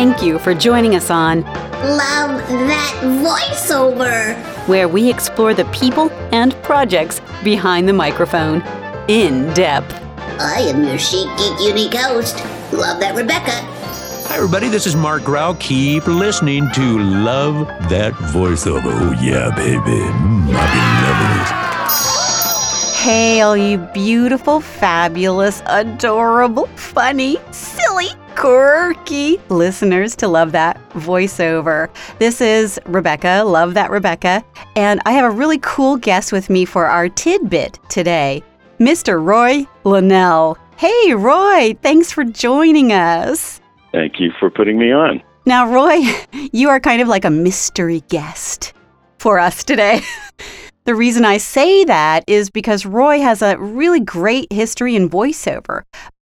Thank you for joining us on Love that voiceover. where we explore the people and projects behind the microphone in depth. I am your chic, geek, unique host. Love that, Rebecca. Hi, everybody. This is Mark Grau. Keep listening to Love That Voiceover. Oh, yeah, baby. Mm, I've been loving it. Hey, all you beautiful, fabulous, adorable, funny, silly, quirky listeners to Love That Voiceover. This is Rebecca, Love That Rebecca, and I have a really cool guest with me for our tidbit today, Mr. Roy Linnell. Hey, Roy, thanks for joining us. Thank you for putting me on. Now, Roy, you are kind of like a mystery guest for us today. the reason I say that is because Roy has a really great history in voiceover.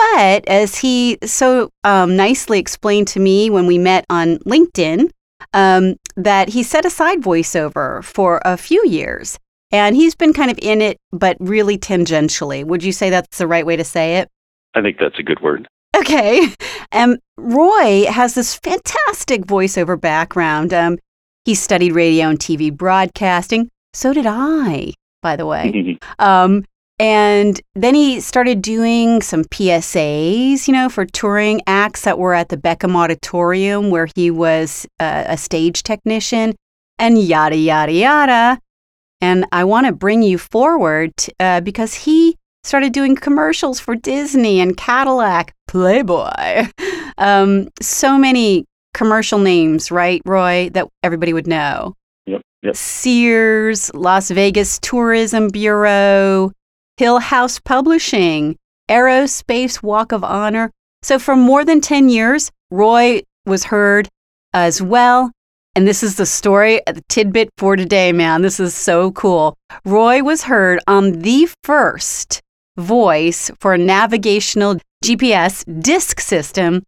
But as he so um, nicely explained to me when we met on LinkedIn, um, that he set aside voiceover for a few years. And he's been kind of in it, but really tangentially. Would you say that's the right way to say it? I think that's a good word. Okay. Um, Roy has this fantastic voiceover background. Um, he studied radio and TV broadcasting. So did I, by the way. Um, and then he started doing some PSAs, you know, for touring acts that were at the Beckman Auditorium, where he was uh, a stage technician, and yada, yada, yada. And I want to bring you forward uh, because he started doing commercials for Disney and Cadillac, Playboy. Um, so many commercial names, right, Roy, that everybody would know. Yep, yep. Sears, Las Vegas Tourism Bureau, Hill House Publishing, Aerospace Walk of Honor. So for more than 10 years, Roy was heard as well. And this is the story, the tidbit for today, man. This is so cool. Roy was heard on the first voice for a navigational GPS disc system,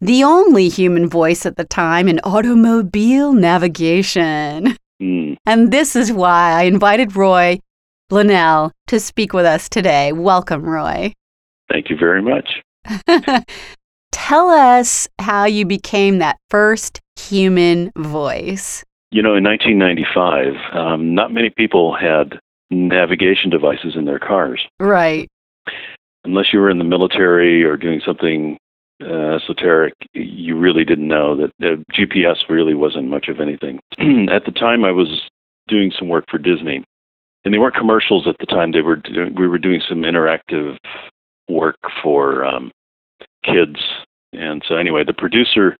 the only human voice at the time in automobile navigation. Mm. And this is why I invited Roy Linnell to speak with us today. Welcome, Roy. Thank you very much. Tell us how you became that first human voice. You know, in 1995, um, not many people had navigation devices in their cars. Right. Unless you were in the military or doing something uh, esoteric, you really didn't know that uh, GPS really wasn't much of anything. at the time, I was doing some work for Disney, and they weren't commercials at the time. They were doing, we were doing some interactive work for um, kids, and so anyway, the producer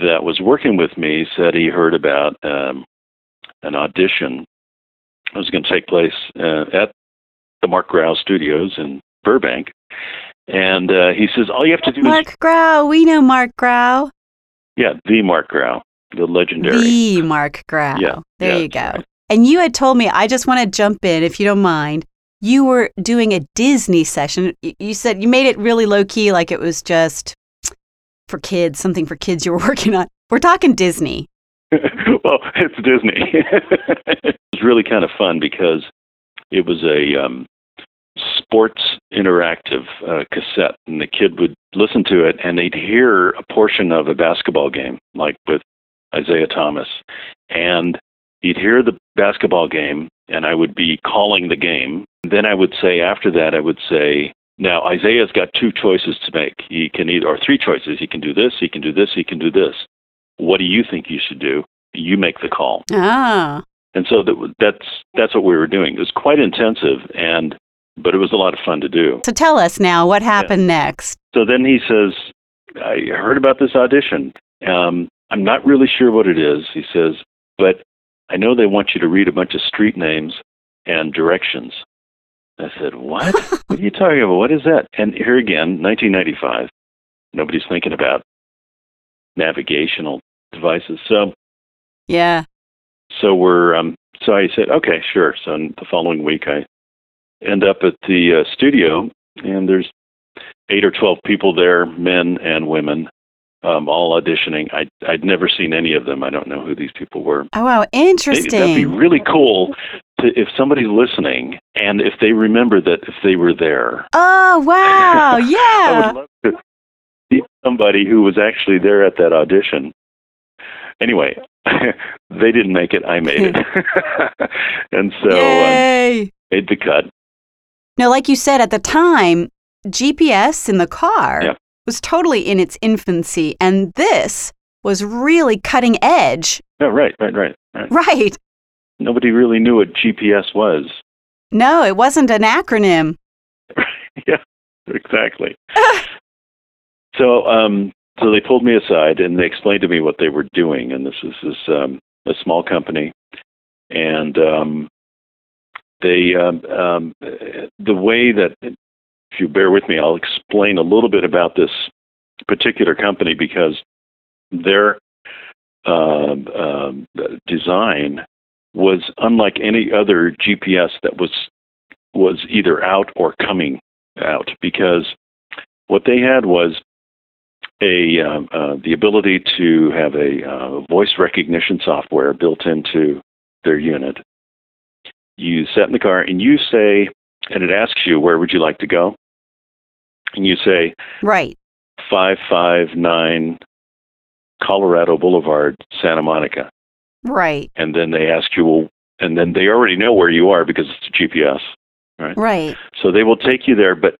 that was working with me said he heard about um, an audition that was going to take place uh, at the Mark Grau Studios in Burbank. And uh, he says, all you have to do is, Mark Grau. We know Mark Grau. yeah, the Mark Grau, the legendary. The Mark Grau. Yeah, There yeah, you go. right. And you had told me, I just want to jump in if you don't mind. You were doing a Disney session. You said you made it really low key, like it was just for kids, something for kids you were working on. We're talking Disney. well, it's Disney. it was really kind of fun because it was a um, sports interactive uh, cassette, and the kid would listen to it, and they'd hear a portion of a basketball game, like with Isiah Thomas, and he'd hear the basketball game, and I would be calling the game. Then I would say after that, I would say. Now Isiah's got two choices to make. He can either, or three choices. He can do this. He can do this. He can do this what do you think you should do? You make the call. Ah, And so that, that's that's what we were doing. It was quite intensive, and but it was a lot of fun to do. so tell us now what happened next. So then he says, "I heard about this audition. Um, I'm not really sure what it is." He says, "But I know they want you to read a bunch of street names and directions." I said, "What? what are you talking about? What is that?" And here again, 1995. Nobody's thinking about navigational devices. So Yeah. so we're um, so I said, okay, sure. So the following week, I end up at the uh, studio, and there's eight or twelve people there, men and women, um, all auditioning. I I'd never seen any of them. I don't know who these people were. Oh, wow. Interesting. That'd be really cool to, if somebody's listening and if they remember that if they were there. oh, wow. Yeah. I would love to. See somebody who was actually there at that audition. Anyway, they didn't make it. I made it, and so um, made the cut. Now, like you said at the time, GPS in the car Yeah. Was totally in its infancy, and this was really cutting edge. No, right, right, right, right. Right. Nobody really knew what GPS was. No, it wasn't an acronym. yeah, exactly. so, um, so they pulled me aside and they explained to me what they were doing. And this is this um, a small company, and um, they um, um, the way that if you bear with me, I'll explain a little bit about this particular company because their um, um, design was unlike any other GPS that was was either out or coming out because what they had was a um, uh, the ability to have a uh, voice recognition software built into their unit. You sit in the car and you say, and it asks you where would you like to go, and you say Right. five five nine Colorado Boulevard, Santa Monica, Right. and then they ask you, well, and then they already know where you are because it's GPS. Right. So they will take you there, but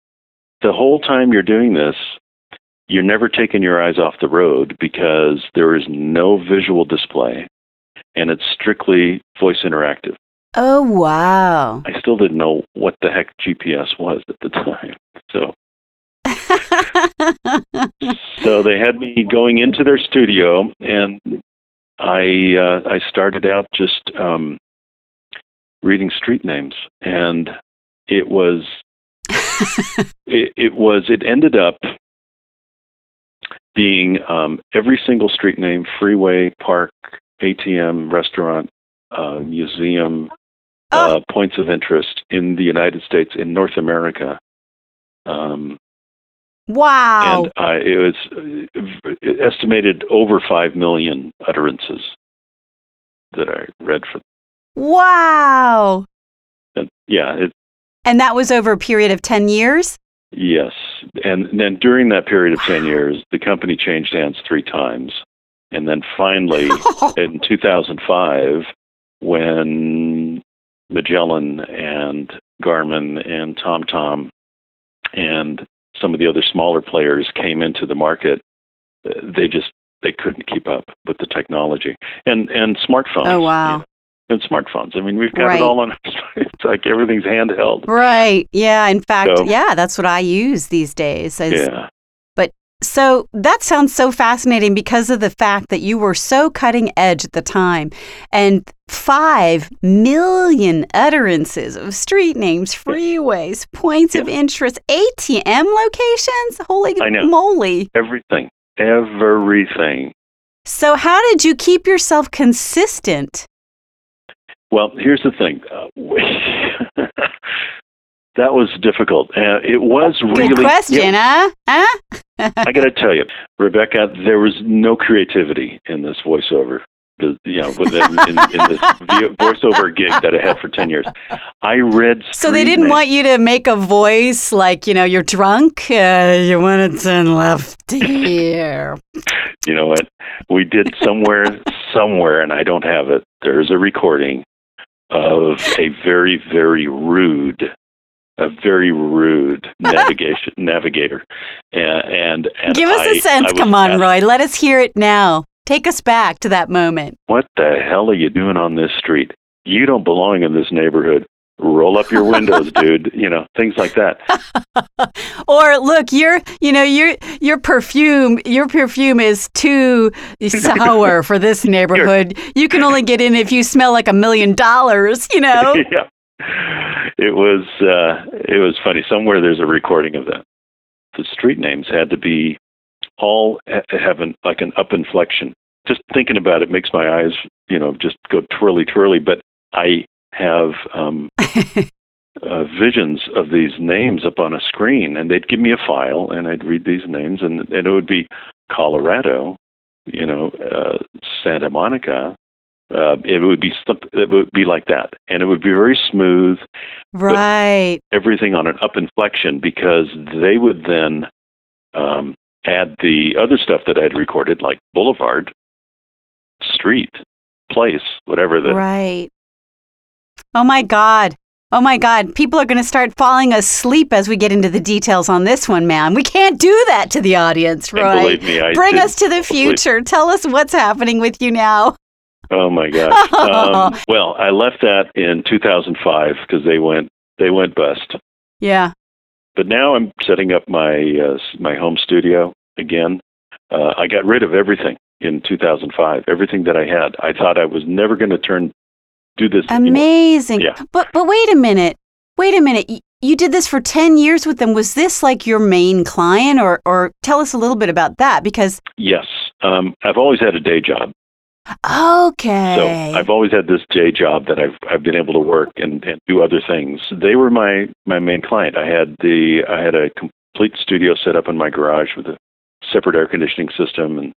the whole time you're doing this, you're never taking your eyes off the road because there is no visual display and it's strictly voice interactive. Oh, wow. I still didn't know what the heck GPS was at the time. So so they had me going into their studio and I uh, I started out just um, reading street names and it was it, it was it ended up being um, every single street name freeway park atm restaurant uh, museum Oh. uh, points of interest in the united states in north america um, wow. and I, it was uh, estimated over 5 million utterances that i read for wow. them yeah it, And that was over a period of 10 years? Yes. And then during that period of 10 years, the company changed hands three times. And then finally, in 2005, when Magellan and Garmin and TomTom and some of the other smaller players came into the market, they just they couldn't keep up with the technology and and smartphones. Oh, wow. you know, and smartphones. I mean, we've got Right. it all on. It's like everything's handheld. Right. Yeah. In fact, So- yeah, that's what I use these days. as- Yeah. So that sounds so fascinating because of the fact that you were so cutting edge at the time. And five million utterances of street names, freeways, points of interest, ATM locations. Holy moly. Everything. Everything. So, how did you keep yourself consistent? Well, here's the thing. Uh, that was difficult. Uh, it was really. Good question, Yeah, huh? Huh? I got to tell you, Rebecca, there was no creativity in this voiceover. The, you know, within, in, in this voiceover gig that I had for ten years, I read. So they didn't names. want you to make a voice like, you know, you're drunk, uh, you want to left here. You know what? We did somewhere, somewhere, and I don't have it. There's a recording of a very, very rude, a very rude navigation navigator, and and, and Give us I- a sense. Come on, asked, Roy. Let us hear it now. Take us back to that moment. What the hell are you doing on this street? You don't belong in this neighborhood. Roll up your windows, dude. You know things like that. Or look, your you know your your perfume your perfume is too sour for this neighborhood. You can only get in if you smell like a million dollars. You know. yeah. It was uh, it was funny. Somewhere there's a recording of that. The street names had to be all ha- have an like an up inflection. Just thinking about it makes my eyes, you know, just go twirly twirly. But I have um, uh, visions of these names up on a screen, and they'd give me a file, and I'd read these names, and, and it would be Colorado, you know, uh, Santa Monica. Uh, it would be it would be like that, and it would be very smooth, right. everything on an up inflection, because they would then um, add the other stuff that I had recorded, like Boulevard, Street, Place, whatever the Right. Oh my God. Oh my God. People are going to start falling asleep as we get into the details on this one, man. We can't do that to the audience, and Roy. believe me, I Bring did us to the future. Tell us what's happening with you now. Oh my gosh. um, well, I left that in 2005 because they went they went bust. Yeah. But now I'm setting up my uh, my home studio again. Uh, I got rid of everything in 2005. Everything that I had. I thought I was never going to turn do this. anymore. Amazing. Yeah. But but wait a minute. Wait a minute. Y- You did this for 10 years with them. Was this like your main client or or tell us a little bit about that because Yes. Um, I've always had a day job. Okay. So I've always had this day job that I've I've been able to work and, and do other things. They were my my main client. I had the I had a complete studio set up in my garage with a separate air conditioning system and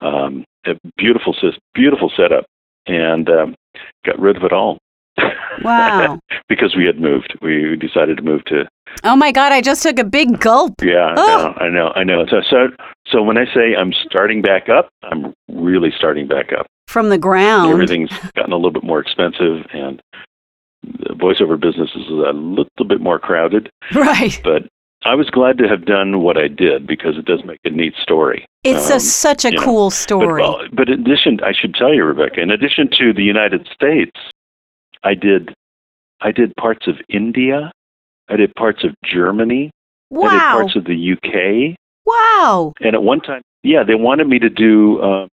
um, a beautiful beautiful setup, and um, got rid of it all. Wow. because we had moved. We decided to move to oh my god, I just took a big gulp. yeah. Oh. I know. I know. So so so when I say I'm starting back up, I'm really starting back up. From the ground. everything's gotten a little bit more expensive and the voiceover business is a little bit more crowded Right. but i was glad to have done what i did because it does make a neat story It's Um, a, such a you know, cool but, story. well, but in addition i should tell you rebecca in addition to the united states i did i did parts of india i did parts of germany i did parts of the uk Wow. and at one time, yeah, they wanted me to do uh,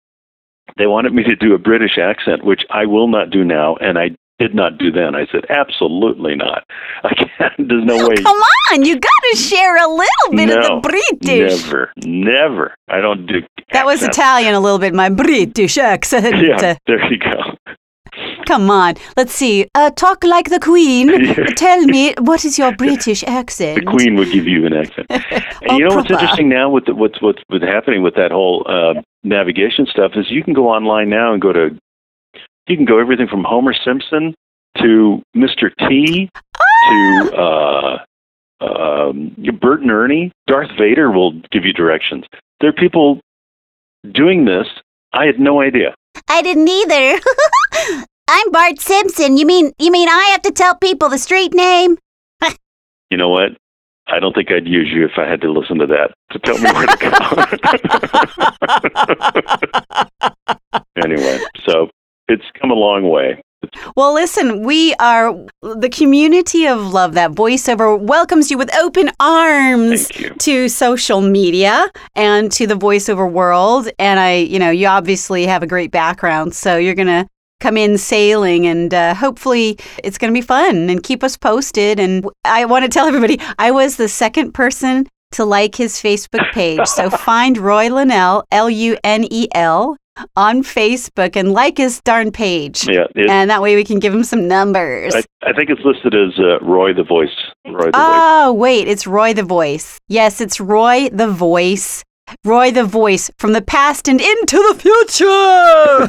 they wanted me to do a British accent, which I will not do now, and I did not do then. I said absolutely not. I can't. There's no way. Come on, you got to share a little bit No, of the British. Never, never. I don't do. That was. Italian a little bit, my British accent. Yeah, there you go. Come on, let's see. Uh, talk like the Queen. Tell me, what is your British accent? The Queen would give you an accent. And Oh, you know what's interesting now with the, what's happening with that whole uh, navigation stuff is you can go online now and go to you can go everything from Homer Simpson to Mr. T to uh, um, Bert and Ernie. Darth Vader will give you directions. There are people doing this. I had no idea. I didn't either. I'm Bart Simpson. You mean you mean I have to tell people the street name? You know what? I don't think I'd use you if I had to listen to that to tell me where to go. anyway, so it's come a long way. Well, listen, we are the community of love that voiceover welcomes you with open arms you. to social media and to the voiceover world. And I, you know, you obviously have a great background, so you're going to come in sailing and uh, hopefully it's going to be fun and keep us posted. And I want to tell everybody I was the second person to like his Facebook page. So find Roy Linnell, L U N E L, on Facebook and like his darn page. Yeah, it, And that way we can give him some numbers. I, I think it's listed as uh, Roy the Voice. Roy the Voice. Oh, wait, it's Roy the Voice. Yes, it's Roy the Voice. Roy the Voice from the past and into the future.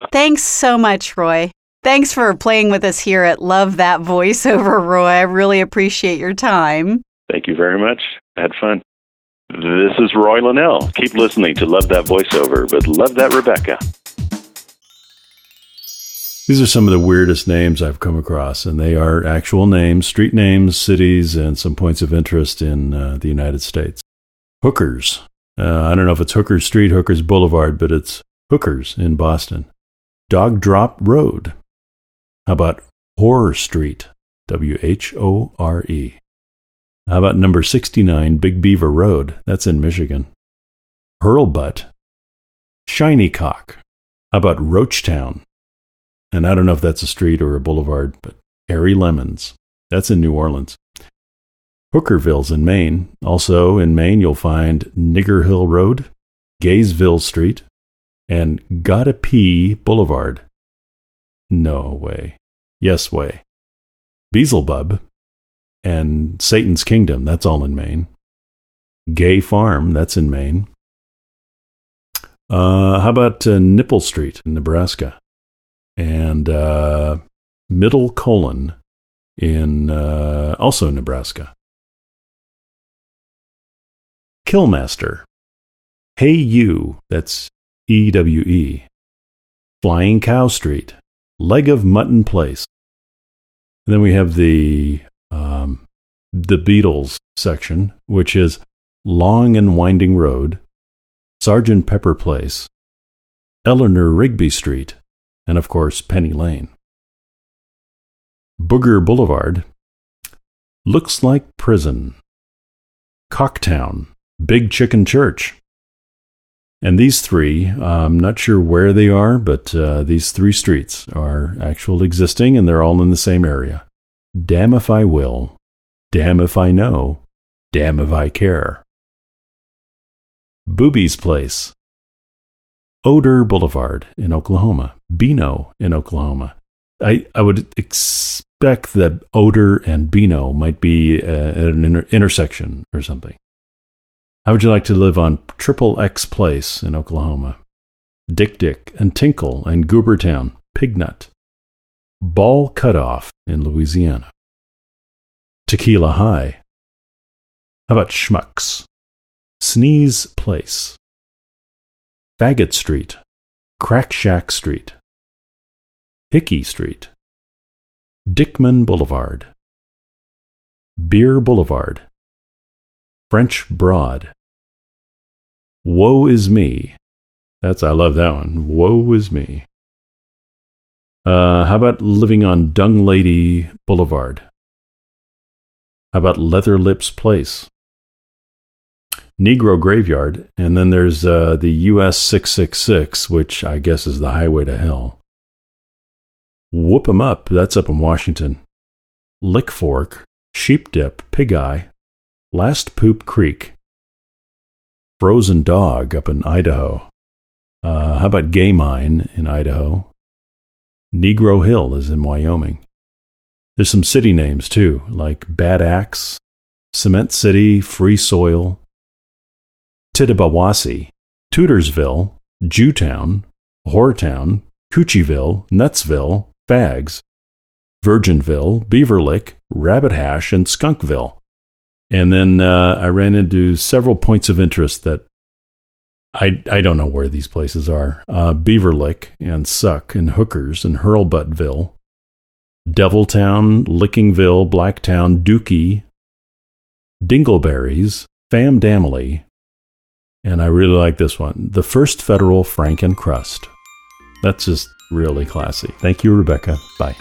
Thanks so much, Roy. Thanks for playing with us here at Love That Voiceover, Roy. I really appreciate your time. Thank you very much. I had fun. This is Roy Linnell. Keep listening to Love That Voiceover, but love that Rebecca. These are some of the weirdest names I've come across, and they are actual names, street names, cities, and some points of interest in uh, the United States. Hookers. Uh, I don't know if it's Hooker Street, Hookers Boulevard, but it's Hookers in Boston. Dog Drop Road. How about Horror Street? W H O R E. How about number 69, Big Beaver Road? That's in Michigan. Hurlbutt. Shiny Cock. How about Roachtown? And I don't know if that's a street or a boulevard, but Harry Lemons. That's in New Orleans. Hookerville's in Maine. Also in Maine, you'll find Nigger Hill Road, Gaysville Street, and Gotta Pee Boulevard. No way. Yes way. Beelzebub and Satan's Kingdom. That's all in Maine. Gay Farm. That's in Maine. Uh, how about uh, Nipple Street in Nebraska? and uh, Middle Colon in uh, also Nebraska. Killmaster. Hey You, that's E W E. Flying Cow Street, Leg of Mutton Place. And then we have the um, the Beatles section, which is Long and Winding Road, Sergeant Pepper Place, Eleanor Rigby Street, and of course Penny Lane. Booger Boulevard looks like prison. Cocktown, Big Chicken Church. And these three, I'm not sure where they are, but uh, these three streets are actual existing and they're all in the same area. Damn if I will. Damn if I know. Damn if I care. Booby's Place. Oder Boulevard in Oklahoma. Beano in Oklahoma. I, I would expect that Oder and Beano might be uh, at an inter- intersection or something. How would you like to live on Triple X Place in Oklahoma? Dick Dick and Tinkle and Goobertown, Pignut. Ball Cutoff in Louisiana. Tequila High. How about Schmucks? Sneeze Place. Faggot Street. Crack Shack Street. Hickey Street. Dickman Boulevard. Beer Boulevard. French Broad. Woe is me. That's, I love that one. Woe is me. Uh, how about living on Dung Lady Boulevard? How about Leather Lips Place? Negro Graveyard, and then there's uh, the US 666, which I guess is the highway to hell. Whoop 'em Up, that's up in Washington. Lick Fork, Sheep Dip, Pig Eye, Last Poop Creek, Frozen Dog up in Idaho. Uh, how about Gay Mine in Idaho? Negro Hill is in Wyoming. There's some city names too, like Bad Axe, Cement City, Free Soil, Tittabawassee, Tudorsville, Jewtown, Whoretown, Coochieville, Nutsville, Fags, Virginville, Beaverlick, Rabbit Hash, and Skunkville. And then uh, I ran into several points of interest that I, I don't know where these places are. Uh, Beaverlick and Suck and Hookers and Hurlbuttville, Deviltown, Lickingville, Blacktown, Dookie, Dingleberries, Fam Damley, and I really like this one The First Federal Franken Crust. That's just really classy. Thank you, Rebecca. Bye.